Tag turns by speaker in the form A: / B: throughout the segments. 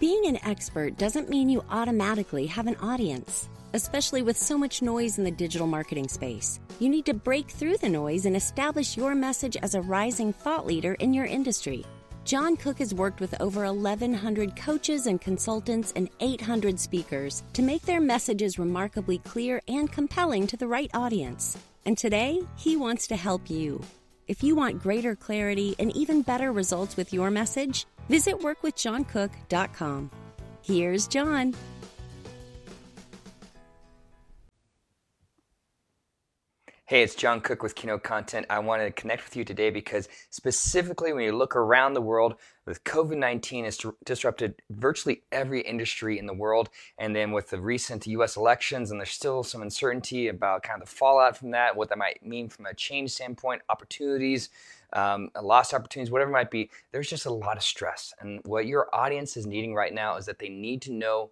A: Being an expert doesn't mean you automatically have an audience, especially with so much noise in the digital marketing space. You need to break through the noise and establish your message as a rising thought leader in your industry. John Cook has worked with over 1,100 coaches and consultants and 800 speakers to make their messages remarkably clear and compelling to the right audience. And today, he wants to help you. If you want greater clarity and even better results with your message, visit workwithjohncook.com. Here's John.
B: Hey, it's John Cook with Keynote Content. I wanted to connect with you today because specifically when you look around the world with COVID-19 has disrupted virtually every industry in the world. And then with the recent US elections and there's still some uncertainty about kind of the fallout from that, what that might mean from a change standpoint, opportunities, um, lost opportunities, whatever it might be, there's just a lot of stress. And what your audience is needing right now is that they need to know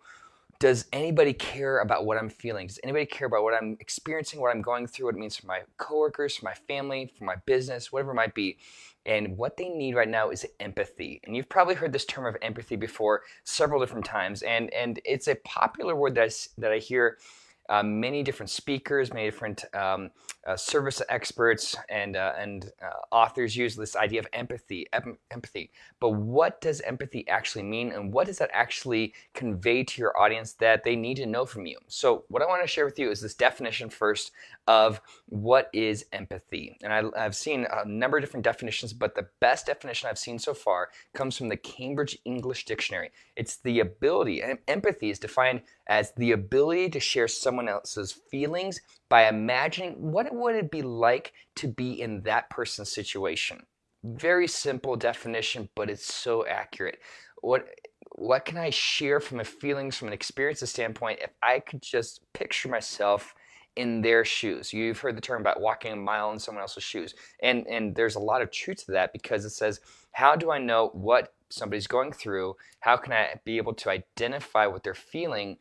B: does anybody care about what I'm feeling? Does anybody care about what I'm experiencing, what I'm going through, what it means for my coworkers, for my family, for my business, whatever it might be? And what they need right now is empathy. And you've probably heard this term of empathy before several different times. And, and it's a popular word that I, that I hear uh, many different speakers, many different um, uh, service experts, and uh, and uh, authors use this idea of empathy. Em- empathy, but what does empathy actually mean, and what does that actually convey to your audience that they need to know from you? So, what I want to share with you is this definition first of what is empathy, and I, I've seen a number of different definitions, but the best definition I've seen so far comes from the Cambridge English Dictionary. It's the ability, empathy is defined as the ability to share someone else's feelings by imagining what it would it be like to be in that person's situation. Very simple definition, but it's so accurate. What what can I share from a feelings, from an experiences standpoint, if I could just picture myself in their shoes. You've heard the term about walking a mile in someone else's shoes. And and there's a lot of truth to that because it says, how do I know what somebody's going through? How can I be able to identify what they're feeling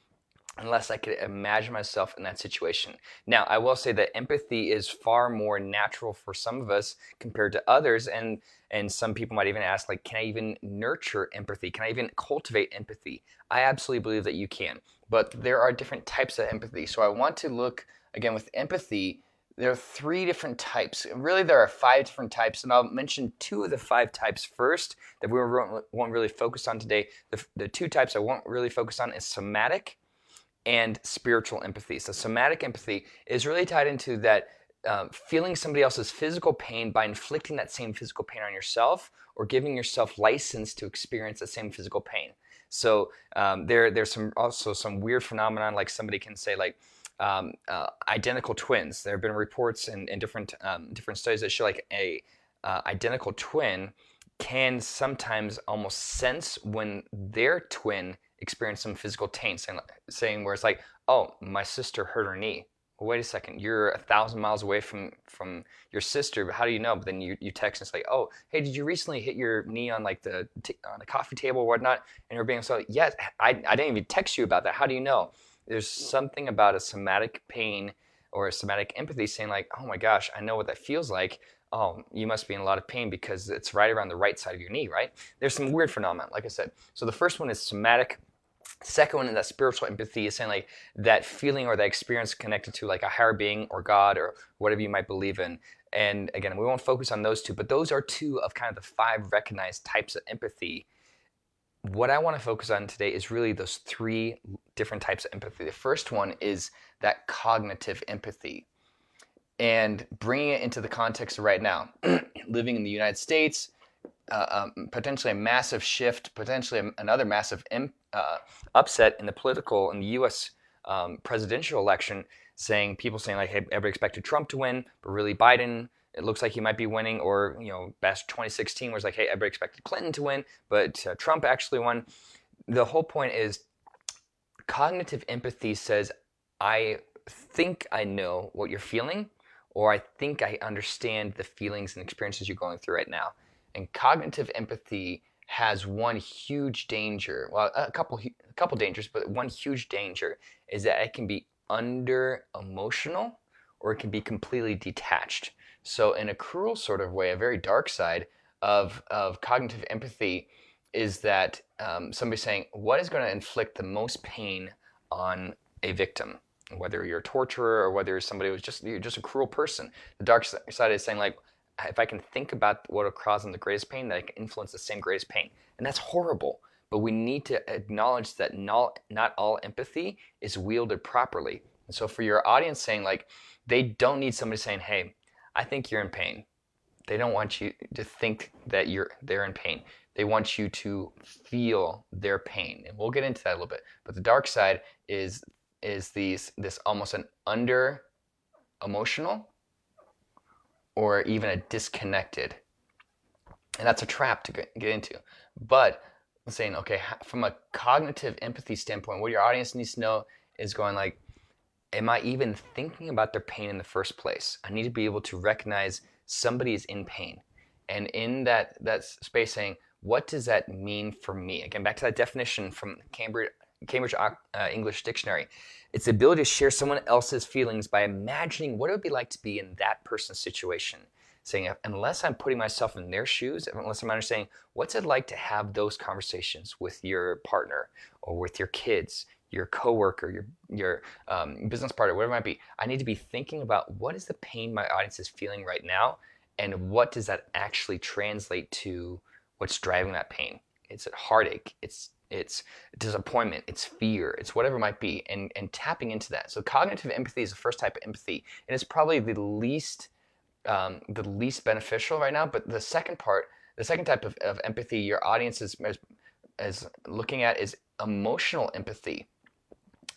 B: unless I could imagine myself in that situation. Now, I will say that empathy is far more natural for some of us compared to others and and some people might even ask like can I even nurture empathy? Can I even cultivate empathy? I absolutely believe that you can. But there are different types of empathy. So I want to look again with empathy there are three different types. Really, there are five different types, and I'll mention two of the five types first that we won't really focus on today. The, the two types I won't really focus on is somatic and spiritual empathy. So, somatic empathy is really tied into that um, feeling somebody else's physical pain by inflicting that same physical pain on yourself or giving yourself license to experience the same physical pain. So, um, there, there's some also some weird phenomenon like somebody can say, like, um, uh, identical twins. There have been reports and, different um, different studies that show like a uh, identical twin can sometimes almost sense when their twin experience some physical taint, saying, saying where it's like, oh, my sister hurt her knee. Well, wait a second, you're a thousand miles away from from your sister, but how do you know? But then you, you text and it's like, oh, hey, did you recently hit your knee on like the t- on the coffee table or whatnot? And you're being so, yes, I, I didn't even text you about that. How do you know? There's something about a somatic pain or a somatic empathy saying like, oh my gosh, I know what that feels like oh, you must be in a lot of pain because it's right around the right side of your knee, right? There's some weird phenomena, like I said. So the first one is somatic Second one that spiritual empathy is saying like that feeling or that experience connected to like a higher being or God or whatever you might believe in. And again, we won't focus on those two, but those are two of kind of the five recognized types of empathy. What I want to focus on today is really those three different types of empathy. The first one is that cognitive empathy. And bringing it into the context of right now, living in the United States, uh, um, potentially a massive shift, potentially another massive Im- uh, upset in the political in the U.S. Um, presidential election, saying people saying like, "Hey, everybody expected Trump to win, but really Biden." It looks like he might be winning, or you know, best 2016 was like, "Hey, everybody expected Clinton to win, but uh, Trump actually won." The whole point is, cognitive empathy says, "I think I know what you're feeling, or I think I understand the feelings and experiences you're going through right now." And cognitive empathy has one huge danger. Well, a couple a couple dangers, but one huge danger is that it can be under emotional or it can be completely detached. So in a cruel sort of way, a very dark side of of cognitive empathy is that um, somebody saying, what is going to inflict the most pain on a victim? Whether you're a torturer or whether somebody was just you're just a cruel person. The dark side is saying like, if I can think about what cause them the greatest pain, that I can influence the same greatest pain, and that's horrible. But we need to acknowledge that not not all empathy is wielded properly. And so for your audience saying like, they don't need somebody saying, hey, I think you're in pain. They don't want you to think that you're they're in pain. They want you to feel their pain. And we'll get into that a little bit. But the dark side is is these this almost an under emotional or even a disconnected. And that's a trap to get, into. But saying, okay, from a cognitive empathy standpoint, what your audience needs to know is going like, am I even thinking about their pain in the first place? I need to be able to recognize somebody is in pain. And in that, that space saying, what does that mean for me? Again, back to that definition from Cambridge, Cambridge uh, English Dictionary. It's the ability to share someone else's feelings by imagining what it would be like to be in that person's situation. Saying, unless I'm putting myself in their shoes, unless I'm understanding what's it like to have those conversations with your partner or with your kids, your coworker, your your um, business partner, whatever it might be. I need to be thinking about what is the pain my audience is feeling right now, and what does that actually translate to? What's driving that pain? It's a heartache. It's it's disappointment. It's fear. It's whatever it might be, and and tapping into that. So cognitive empathy is the first type of empathy, and it's probably the least um, the least beneficial right now. But the second part, the second type of, of empathy your audience is, is is looking at is emotional empathy.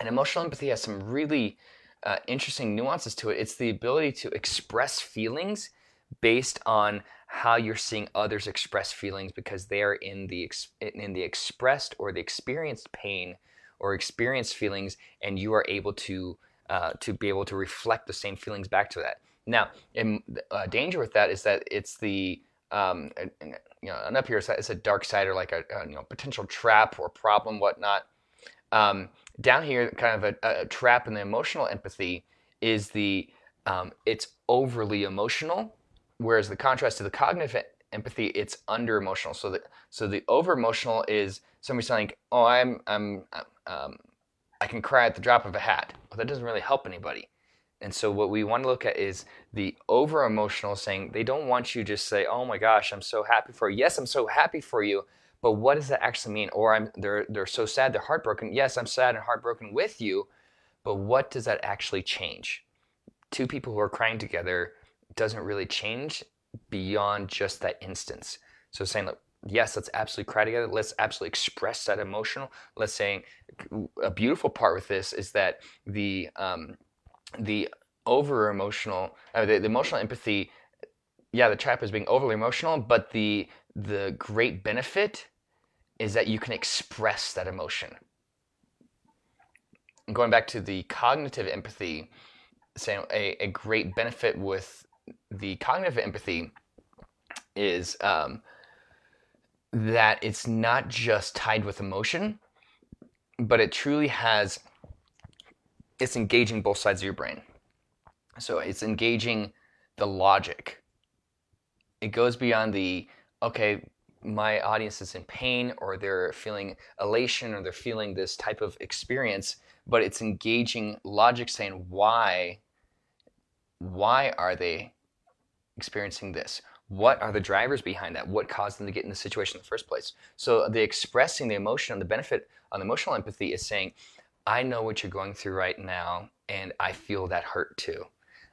B: And emotional empathy has some really uh, interesting nuances to it. It's the ability to express feelings based on how you're seeing others express feelings because they are in the in the expressed or the experienced pain or experienced feelings, and you are able to uh, to be able to reflect the same feelings back to that. Now, in, uh, danger with that is that it's the um, you know, and up here it's a dark side or like a, a you know potential trap or problem, whatnot. Um, down here, kind of a, a, trap in the emotional empathy is the um, it's overly emotional, whereas the contrast to the cognitive empathy, it's under emotional. So the so the over emotional is somebody saying, "Oh, I'm I'm um, I can cry at the drop of a hat." Well, that doesn't really help anybody. And so what we want to look at is the over emotional saying they don't want you just say, "Oh my gosh, I'm so happy for you." Yes, I'm so happy for you, but what does that actually mean? Or I'm they're they're so sad, they're heartbroken. Yes, I'm sad and heartbroken with you, but what does that actually change? Two people who are crying together doesn't really change beyond just that instance. So saying like, yes, let's absolutely cry together. Let's absolutely express that emotional. Let's say a beautiful part with this is that the um, the over emotional, uh, the, the emotional empathy. Yeah, the trap is being overly emotional, but the the great benefit is that you can express that emotion. Going back to the cognitive empathy, saying a, a great benefit with the cognitive empathy is um, that it's not just tied with emotion, but it truly has, it's engaging both sides of your brain. So it's engaging the logic. It goes beyond the, okay, my audience is in pain or they're feeling elation or they're feeling this type of experience but it's engaging logic saying why why are they experiencing this? What are the drivers behind that? What caused them to get in the situation in the first place? So the expressing the emotion and the benefit on emotional empathy is saying i know what you're going through right now and i feel that hurt too.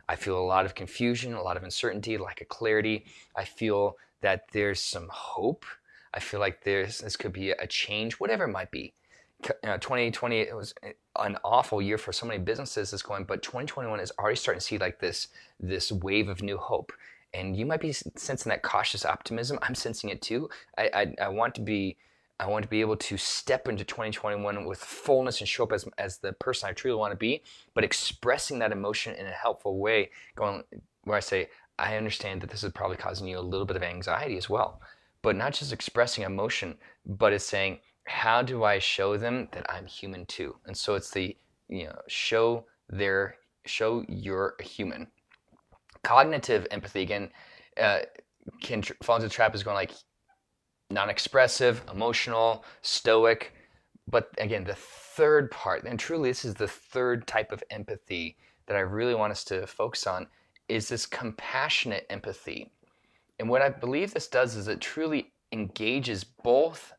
B: I feel a lot of confusion a lot of uncertainty lack of clarity. I feel that there's some hope. I feel like there's this could be a change, whatever it might be. You uh, know, 2020 it was an awful year for so many businesses is going, but 2021 is already starting to see like this this wave of new hope. And you might be sensing that cautious optimism. I'm sensing it too. I, I, I want to be I want to be able to step into 2021 with fullness and show up as, as the person I truly want to be, but expressing that emotion in a helpful way, going where I say, I understand that this is probably causing you a little bit of anxiety as well. But not just expressing emotion, but it's saying, how do I show them that I'm human too? And so it's the, you know, show their, show you're a human. Cognitive empathy, again, uh, can tr- fall into the trap is going like, non expressive, emotional, stoic. But again, the third part, and truly this is the third type of empathy that I really want us to focus on, is this compassionate empathy. And what I believe this does is it truly engages both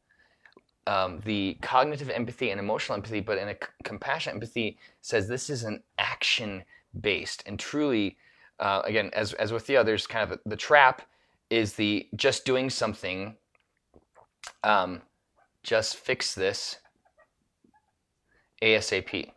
B: um, the cognitive empathy and emotional empathy, but in a c- compassionate empathy says this is an action based and truly, uh, again, as, as with the others, kind of the trap is the just doing something, um, just fix this ASAP.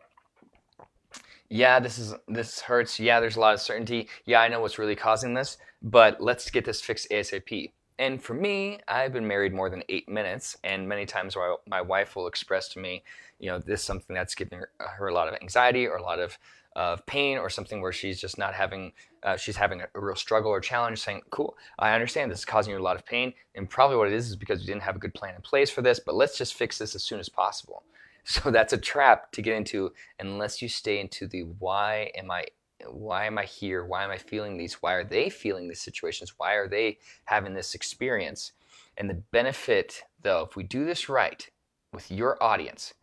B: Yeah, this is this hurts. Yeah, there's a lot of certainty. Yeah, I know what's really causing this, but let's get this fixed ASAP. And for me, I've been married more than eight minutes, and many times my wife will express to me, you know, this is something that's giving her a lot of anxiety or a lot of, of pain or something where she's just not having, uh, she's having a, a, real struggle or challenge, saying, cool, I understand this is causing you a lot of pain, and probably what it is is because you didn't have a good plan in place for this, but let's just fix this as soon as possible. So that's a trap to get into unless you stay into the why am I why am I here? Why am I feeling these? Why are they feeling these situations? Why are they having this experience? And the benefit, though, if we do this right with your audience,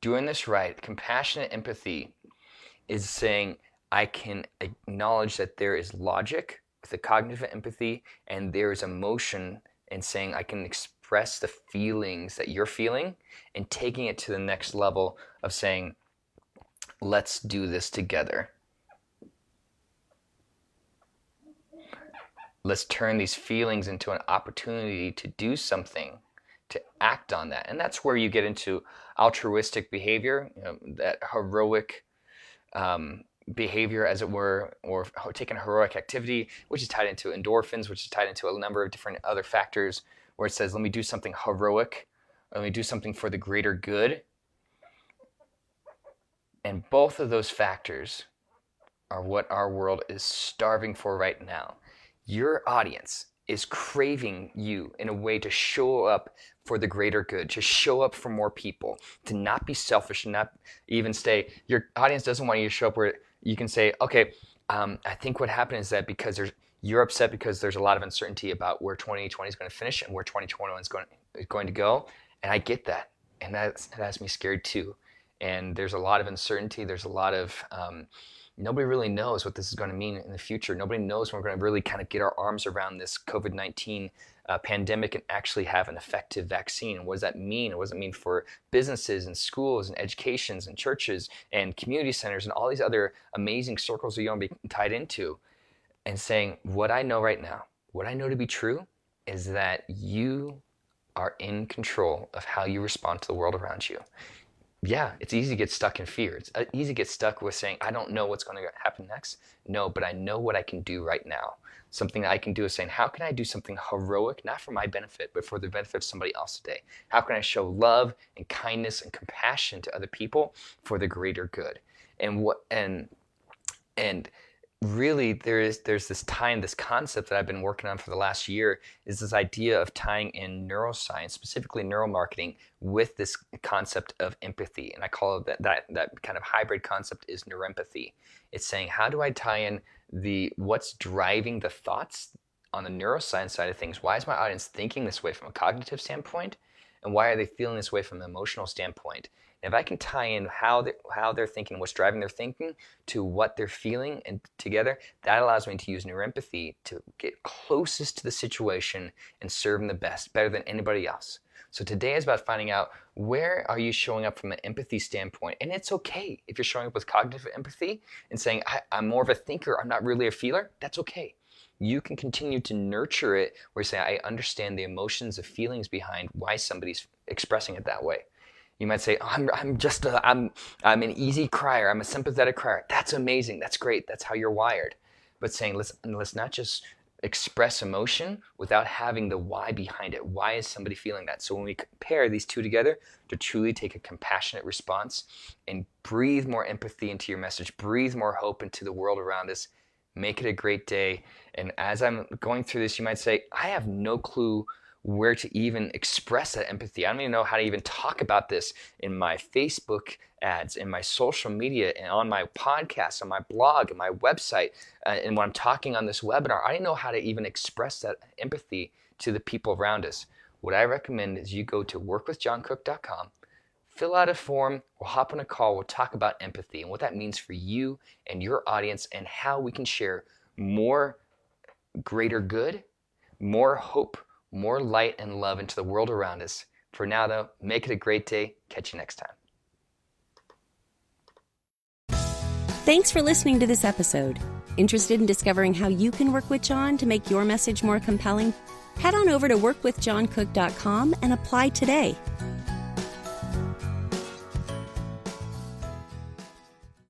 B: doing this right, compassionate empathy is saying, I can acknowledge that there is logic with the cognitive empathy and there is emotion and saying, I can express the feelings that you're feeling and taking it to the next level of saying, let's do this together let's turn these feelings into an opportunity to do something to act on that. And that's where you get into altruistic behavior you know, that heroic um, behavior as it were or taking heroic activity which is tied into endorphins which is tied into a number of different other factors where it says let me do something heroic. Let me do something for the greater good. And both of those factors are what our world is starving for right now your audience is craving you in a way to show up for the greater good, to show up for more people, to not be selfish, and not even stay. Your audience doesn't want you to show up where you can say, okay, um, I think what happened is that because there's you're upset because there's a lot of uncertainty about where 2020 is going to finish and where 2021 is going going to go, and I get that, and that that has me scared too. And there's a lot of uncertainty. There's a lot of um, nobody really knows what this is going to mean in the future. Nobody knows when we're going to really kind of get our arms around this COVID 19 uh, pandemic and actually have an effective vaccine. What does that mean? What does it mean for businesses and schools and educations and churches and community centers and all these other amazing circles that you want to be tied into? And saying, what I know right now, what I know to be true is that you are in control of how you respond to the world around you yeah, it's easy to get stuck in fear. It's uh, easy to get stuck with saying, I don't know what's going to happen next. No, but I know what I can do right now. Something that I can do is saying, how can I do something heroic, not for my benefit, but for the benefit of somebody else today? How can I show love and kindness and compassion to other people for the greater good? And what and and really there is there's this time this concept that i've been working on for the last year is this idea of tying in neuroscience specifically neuromarketing with this concept of empathy. And i call that that, that kind of hybrid concept is neuroempathy. It's saying how do i tie in the what's driving the thoughts on the neuroscience side of things? Why is my audience thinking this way from a cognitive standpoint and why are they feeling this way from an emotional standpoint if I can tie in how they, how they're thinking, what's driving their thinking, to what they're feeling, and together, that allows me to use neuroempathy to get closest to the situation and serve them the best, better than anybody else. So today is about finding out where are you showing up from an empathy standpoint, and it's okay if you're showing up with cognitive empathy and saying I'm more of a thinker, I'm not really a feeler. That's okay you can continue to nurture it where you say, I understand the emotions, the feelings behind why somebody's expressing it that way. You might say, oh, I'm, I'm just a, I'm, I'm an easy crier. I'm a sympathetic crier. That's amazing. That's great. That's how you're wired. But saying, let's, let's not just express emotion without having the why behind it. Why is somebody feeling that? So when we compare these two together to truly take a compassionate response and breathe more empathy into your message, breathe more hope into the world around us, make it a great day. And as I'm going through this, you might say, I have no clue where to even express that empathy. I don't even know how to even talk about this in my Facebook ads, in my social media, and on my podcast, on my blog, and my website, uh, and when I'm talking on this webinar. I don't know how to even express that empathy to the people around us. what I recommend is you go to workwithjohncook.com, fill out a form, or hop on a call. We'll talk about empathy and what that means for you and your audience and how we can share more greater good, more hope, more light and love into the world around us. For now, though, make it a great day. Catch you next time.
A: Thanks for listening to this episode. Interested in discovering how you can work with John to make your message more compelling? Head on over to workwithjohncook.com and apply today.